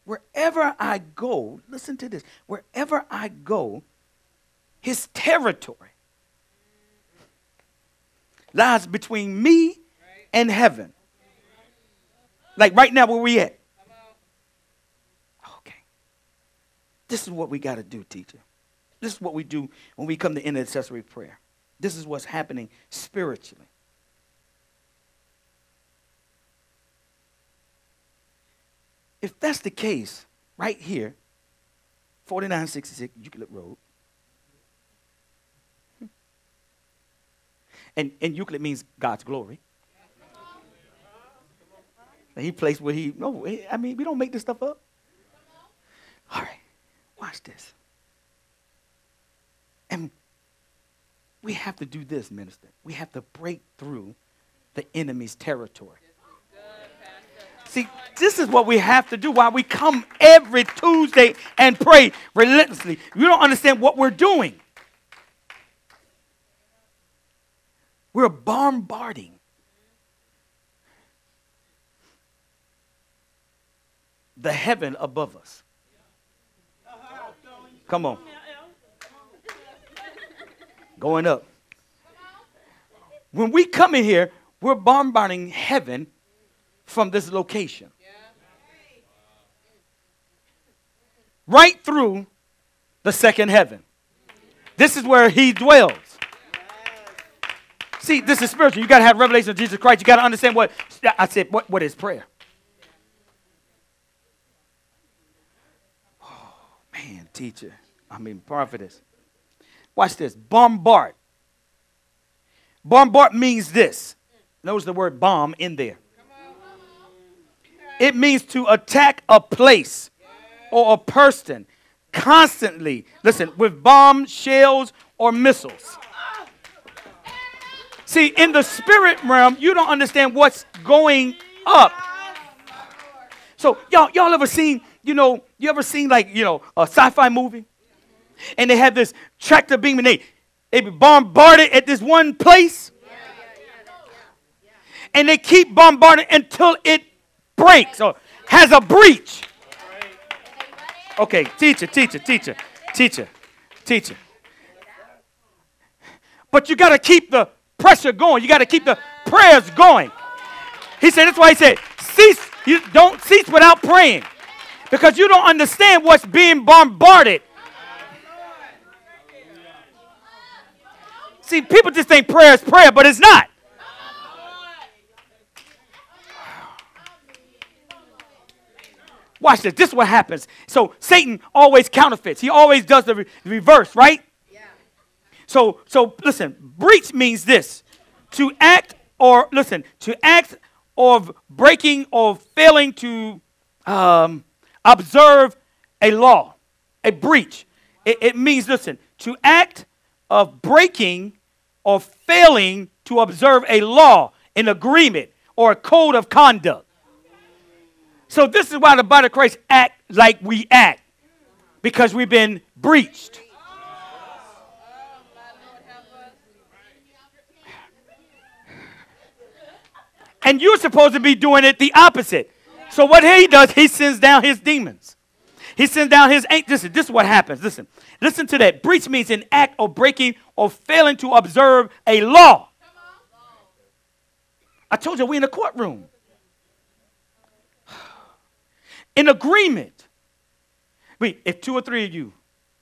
wherever I go, listen to this, wherever I go, his territory lies between me and heaven. Like right now, where we at? Okay. This is what we got to do, teacher. This is what we do when we come to intercessory prayer. This is what's happening spiritually. If that's the case, right here, 4966 Euclid Road, and, and Euclid means God's glory. And he placed where he, no, I mean, we don't make this stuff up. All right, watch this. And we have to do this, minister. We have to break through the enemy's territory. See, this is what we have to do why we come every Tuesday and pray relentlessly. You don't understand what we're doing. We're bombarding. The heaven above us. Come on. Going up. When we come in here, we're bombarding heaven from this location. Right through the second heaven. This is where he dwells. See, this is spiritual. You got to have revelation of Jesus Christ. You got to understand what I said. What, what is prayer? Oh, man, teacher. I mean, prophetess. Watch this. Bombard. Bombard means this Notice the word bomb in there. It means to attack a place or a person constantly. Listen, with bombs, shells, or missiles. See, in the spirit realm, you don't understand what's going up. So, y'all, y'all ever seen, you know, you ever seen like, you know, a sci-fi movie? And they have this tractor beam and they, they be bombarded at this one place. And they keep bombarding until it breaks or has a breach. Okay, teacher, teacher, teacher, teacher, teacher. But you got to keep the pressure going. You got to keep the prayers going. He said, that's why he said, cease, you don't cease without praying. Because you don't understand what's being bombarded. See, people just think prayer is prayer, but it's not. Watch this. This is what happens. So Satan always counterfeits. He always does the, re- reverse, right? Yeah. So so listen, breach means this. To act or listen, to act of breaking or failing to um, observe a law, a breach. It, it means, listen, to act of breaking or failing to observe a law, an agreement, or a code of conduct. So this is why the body of Christ act like we act. Because we've been breached. And you're supposed to be doing it the opposite. So what he does, he sends down his demons. He sends down his angels. Listen, this is what happens. Listen, listen to that. Breach means an act of breaking or failing to observe a law. I told you we in a courtroom. In agreement. Wait, if two or three of you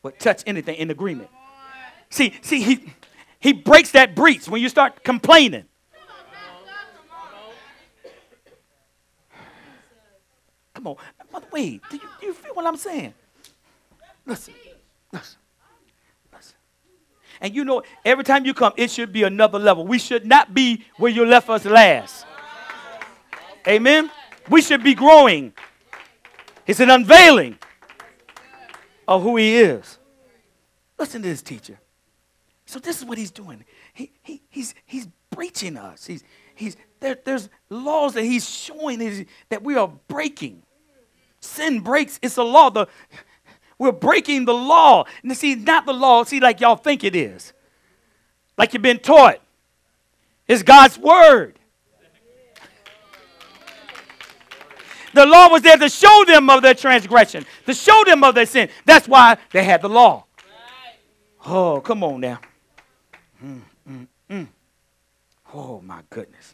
would touch anything in agreement. See, see, he he breaks that breach when you start complaining. Come on. Wait, do you, do you feel what I'm saying? Listen, listen, listen. And you know, every time you come, it should be another level. We should not be where you left us last. Amen? We should be growing. It's an unveiling of who he is. Listen to this teacher. So this is what he's doing. He, he, he's, he's breaching us. He's, he's, there, there's laws that he's showing that we are breaking. Sin breaks, it's a law. The, we're breaking the law. And see, not the law, see, like y'all think it is. Like you've been taught. It's God's word. The law was there to show them of their transgression, to show them of their sin. That's why they had the law. Oh, come on now. Mm, mm, mm. Oh, my goodness.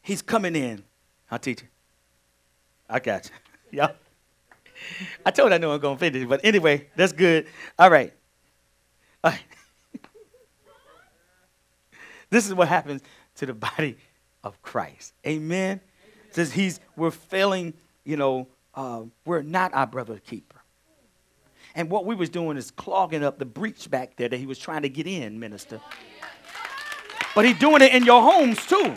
He's coming in I'll teach you. I got you. Yeah. I told I knew I'm going to finish, but anyway, that's good. All right. All right. this is what happens to the body of Christ. Amen. says he's we're failing, you know, uh, we're not our brother keeper. And what we was doing is clogging up the breach back there that he was trying to get in, minister. But he's doing it in your homes too.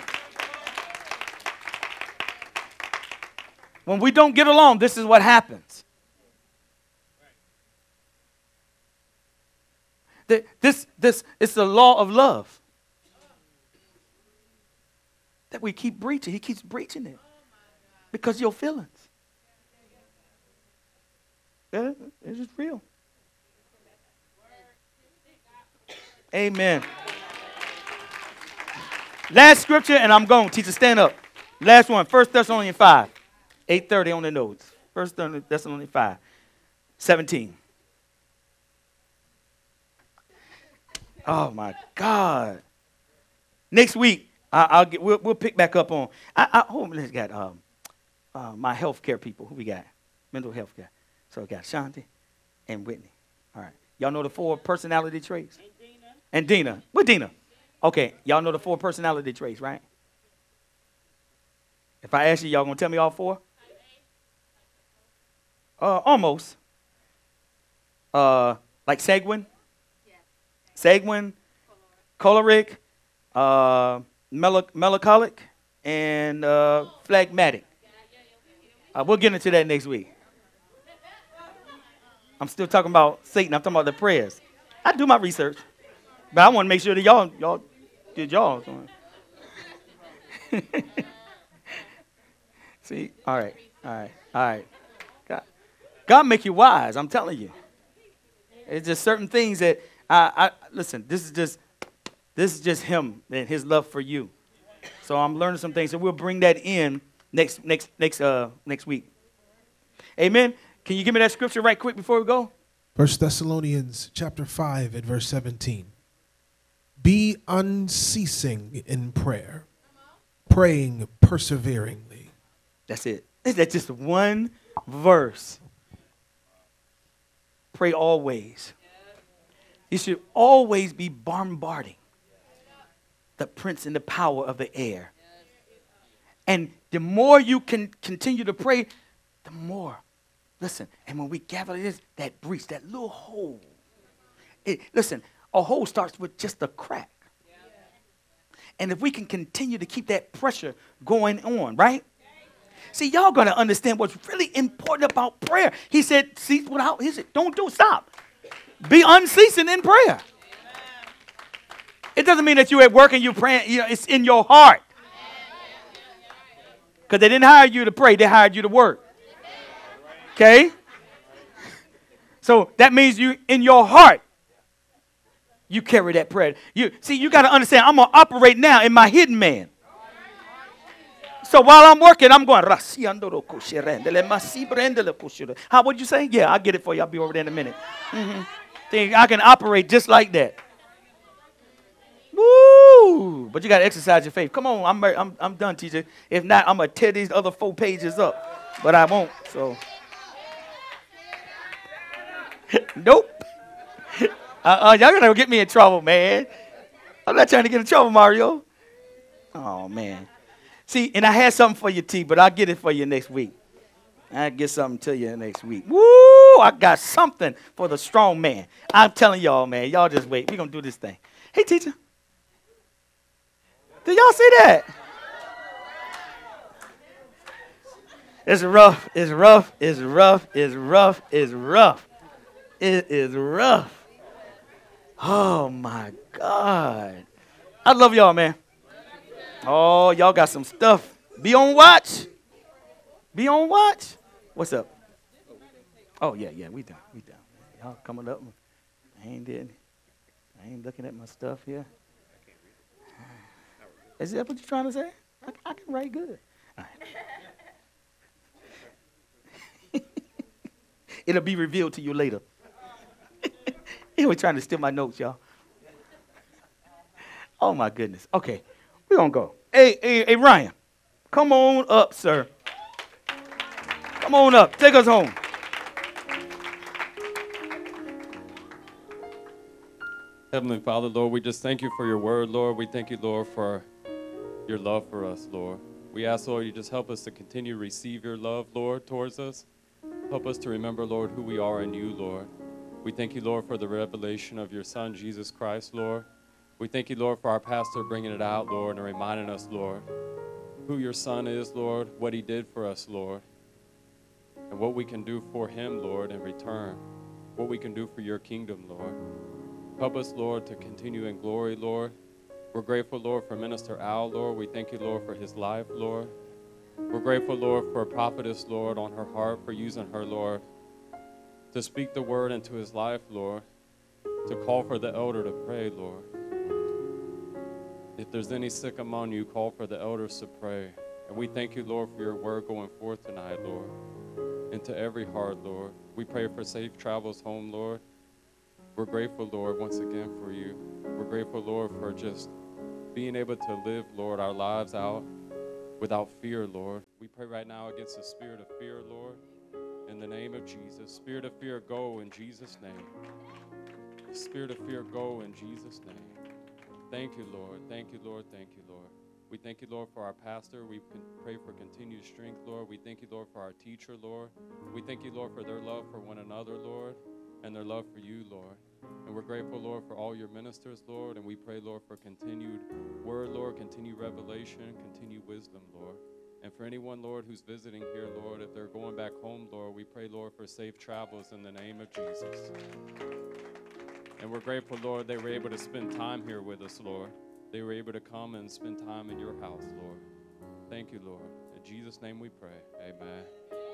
When we don't get along, this is what happens. This, this is the law of love that we keep breaching. He keeps breaching it because your feelings. Yeah, it's just real. Amen. Last scripture, and I'm going. Teacher, stand up. Last one, First Thessalonians 5. 8.30 on the notes. First Thessalonians 5, 17. Oh my God. Next week, I, will get, we'll, we'll, pick back up on. I, I oh, let's got um, uh, my healthcare people. Who we got? Mental health care. So we got Shanti and Whitney. All right. Y'all know the four personality traits? And Dina. And Dina. What Dina? Okay. Y'all know the four personality traits, right? If I ask you, y'all gonna tell me all four? Uh, almost. Uh, like sanguine. Sanguine. choleric, uh, melancholic, and uh, phlegmatic. Uh, we'll get into that next week. I'm still talking about Satan. I'm talking about the prayers. I do my research, but I want to make sure that y'all y'all did y'all. See, all right, all right, all right. God, God make you wise. I'm telling you. It's just certain things that I, I listen. This is just this is just Him and His love for you. So I'm learning some things, and we'll bring that in next next next uh next week. Amen. Can you give me that scripture right quick before we go? First Thessalonians chapter 5 and verse 17. Be unceasing in prayer, praying perseveringly. That's it. That's just one verse. Pray always. You should always be bombarding the prince and the power of the air. And the more you can continue to pray, the more. Listen, and when we gather this, that breach, that little hole. It, listen, a hole starts with just a crack. And if we can continue to keep that pressure going on, right? See, y'all gonna understand what's really important about prayer. He said, cease without, he said, don't do stop. Be unceasing in prayer. It doesn't mean that you at work and you praying, you know, it's in your heart. Because they didn't hire you to pray, they hired you to work. Okay? So that means you in your heart you carry that prayer. You see, you got to understand, I'm gonna operate now in my hidden man. So while I'm working, I'm going. How would you say? Yeah, I'll get it for you. I'll be over there in a minute. Mm-hmm. I can operate just like that. Woo! But you got to exercise your faith. Come on, I'm, I'm, I'm done, teacher. If not, I'm going to tear these other four pages up. But I won't, so. nope. Uh, uh, y'all gonna get me in trouble, man. I'm not trying to get in trouble, Mario. Oh man. See, and I had something for you, T, but I'll get it for you next week. I'll get something to you next week. Woo! I got something for the strong man. I'm telling y'all, man. Y'all just wait. We're gonna do this thing. Hey, teacher. Did y'all see that? It's rough. It's rough. It's rough. It's rough. It's rough. It is rough. Oh my God. I love y'all, man. Oh, y'all got some stuff. Be on watch. Be on watch. What's up? Oh, yeah, yeah, we down. We down. Y'all coming up. I ain't did. I ain't looking at my stuff here. Is that what you're trying to say? I, I can write good. It'll be revealed to you later. He was trying to steal my notes, y'all. Oh my goodness. Okay, we're gonna go. Hey, hey, hey, Ryan, come on up, sir. Come on up. Take us home. Heavenly Father, Lord, we just thank you for your word, Lord. We thank you, Lord, for your love for us, Lord. We ask, Lord, you just help us to continue to receive your love, Lord, towards us. Help us to remember, Lord, who we are in you, Lord. We thank you, Lord, for the revelation of your Son, Jesus Christ, Lord. We thank you, Lord, for our pastor bringing it out, Lord, and reminding us, Lord, who your Son is, Lord, what he did for us, Lord, and what we can do for him, Lord, in return, what we can do for your kingdom, Lord. Help us, Lord, to continue in glory, Lord. We're grateful, Lord, for Minister Al, Lord. We thank you, Lord, for his life, Lord. We're grateful, Lord, for a prophetess, Lord, on her heart, for using her, Lord, to speak the word into his life, Lord, to call for the elder to pray, Lord. If there's any sick among you, call for the elders to pray. And we thank you, Lord, for your word going forth tonight, Lord, into every heart, Lord. We pray for safe travels home, Lord. We're grateful, Lord, once again for you. We're grateful, Lord, for just being able to live, Lord, our lives out without fear, Lord. We pray right now against the spirit of fear, Lord in the name of Jesus. Spirit of fear, go in Jesus' name. Spirit of fear, go in Jesus' name. Thank you, Lord. Thank you, Lord. Thank you, Lord. We thank you, Lord, for our pastor. We pray for continued strength, Lord. We thank you, Lord, for our teacher, Lord. We thank you, Lord, for their love for one another, Lord, and their love for you, Lord. And we're grateful, Lord, for all your ministers, Lord. And we pray, Lord, for continued word, Lord, continued revelation, continued wisdom, Lord. And for anyone, Lord, who's visiting here, Lord, if they're going back home, Lord, we pray, Lord, for safe travels in the name of Jesus. And we're grateful, Lord, they were able to spend time here with us, Lord. They were able to come and spend time in your house, Lord. Thank you, Lord. In Jesus' name we pray. Amen.